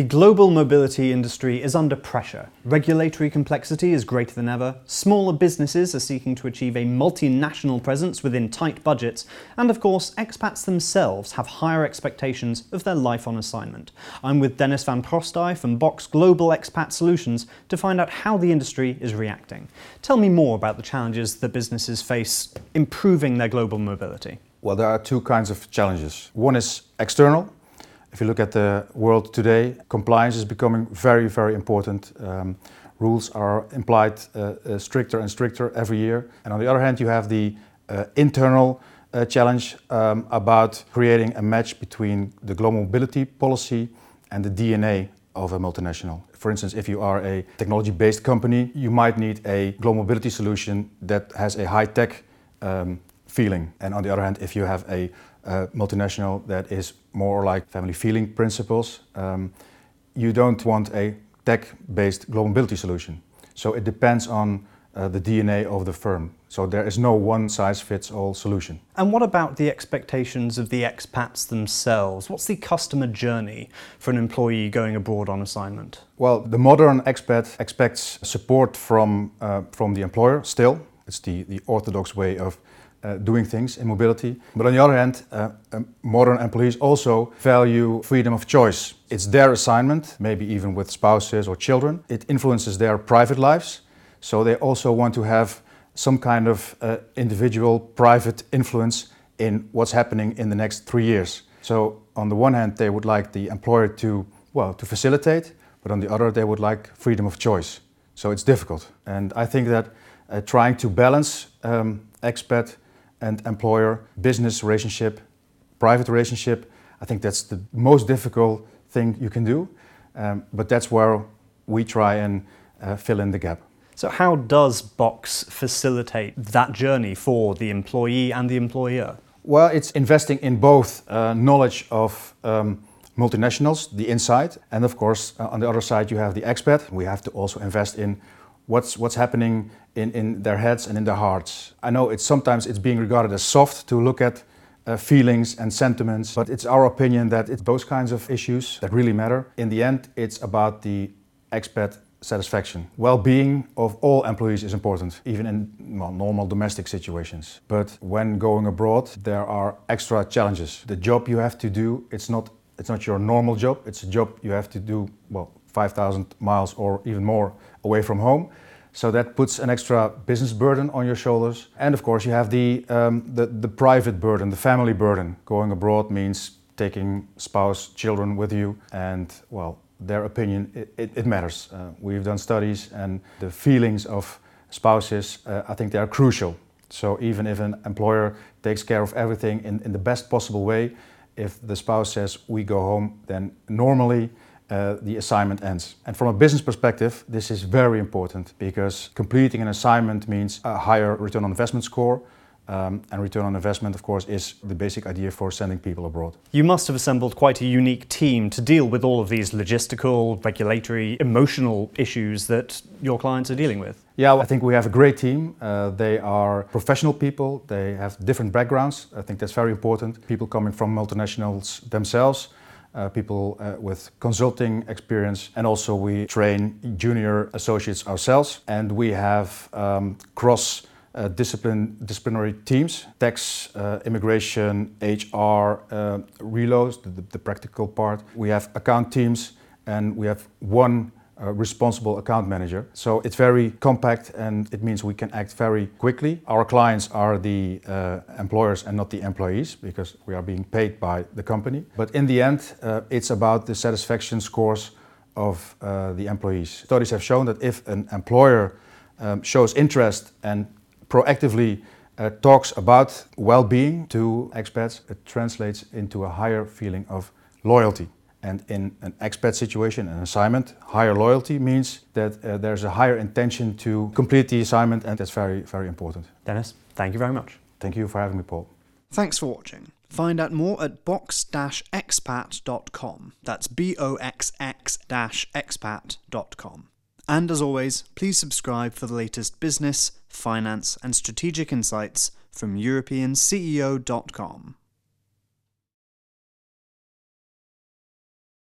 The global mobility industry is under pressure. Regulatory complexity is greater than ever. Smaller businesses are seeking to achieve a multinational presence within tight budgets. And of course, expats themselves have higher expectations of their life on assignment. I'm with Dennis van Proosdij from Boxx Global Expat Solutions to find out how the industry is reacting. Tell me more about the challenges that businesses face improving their global mobility. Well, there are two kinds of challenges. One is external, if you look at the world today, compliance is becoming very, very important. Um, rules are implied uh, uh, stricter and stricter every year. And on the other hand, you have the uh, internal uh, challenge um, about creating a match between the global mobility policy and the DNA of a multinational. For instance, if you are a technology based company, you might need a global mobility solution that has a high tech um, feeling. And on the other hand, if you have a uh, multinational that is more like family feeling principles, um, you don't want a tech-based global mobility solution. So it depends on uh, the DNA of the firm. So there is no one-size-fits-all solution. And what about the expectations of the expats themselves? What's the customer journey for an employee going abroad on assignment? Well, the modern expat expects support from, uh, from the employer still. It's the, the orthodox way of uh, doing things in mobility. But on the other hand, uh, um, modern employees also value freedom of choice. It's their assignment, maybe even with spouses or children. It influences their private lives. So they also want to have some kind of uh, individual private influence in what's happening in the next three years. So on the one hand, they would like the employer to, well, to facilitate, but on the other, they would like freedom of choice. So it's difficult. And I think that uh, trying to balance um, expat and employer business relationship, private relationship. I think that's the most difficult thing you can do, um, but that's where we try and uh, fill in the gap. So, how does Boxx facilitate that journey for the employee and the employer? Well, it's investing in both uh, knowledge of um, multinationals, the inside, and of course, uh, on the other side, you have the expat. We have to also invest in what's, what's happening in, in their heads and in their hearts. I know it's sometimes it's being regarded as soft to look at uh, feelings and sentiments, but it's our opinion that it's those kinds of issues that really matter. In the end, it's about the expat satisfaction. Well-being of all employees is important, even in well, normal domestic situations. But when going abroad, there are extra challenges. The job you have to do, it's not it's not your normal job. It's a job you have to do well 5,000 miles or even more away from home. So that puts an extra business burden on your shoulders. And of course, you have the, um, the, the, private burden, the family burden. Going abroad means taking spouse, children with you. And well, their opinion, it, it, matters. Uh, we've done studies and the feelings of spouses, uh, I think they are crucial. So even if an employer takes care of everything in, in the best possible way, if the spouse says we go home, then normally uh, the assignment ends. And from a business perspective, this is very important because completing an assignment means a higher return on investment score. Um, and return on investment, of course, is the basic idea for sending people abroad. You must have assembled quite a unique team to deal with all of these logistical, regulatory, emotional issues that your clients are dealing with. Yeah, I think we have a great team. Uh, they are professional people, they have different backgrounds. I think that's very important. People coming from multinationals themselves uh, people uh, with consulting experience, and also we train junior associates ourselves. And we have um, cross uh, discipline, disciplinary teams tax, uh, immigration, HR, uh, reloads, the, the, practical part. We have account teams, and we have one responsible account manager. So it's very compact and it means we can act very quickly. Our clients are the uh, employers and not the employees because we are being paid by the company. But in the end, uh, it's about the satisfaction scores of uh, the employees. Studies have shown that if an employer um, shows interest and proactively uh, talks about well being to expats, it translates into a higher feeling of loyalty. And in an expat situation, an assignment, higher loyalty means that uh, there's a higher intention to complete the assignment, and that's very, very important. Dennis, thank you very much. Thank you for having me, Paul. Thanks for watching. Find out more at boxx-expat.com. That's B-O-X-X-expat.com. And as always, please subscribe for the latest business, finance, and strategic insights from EuropeanCEO.com.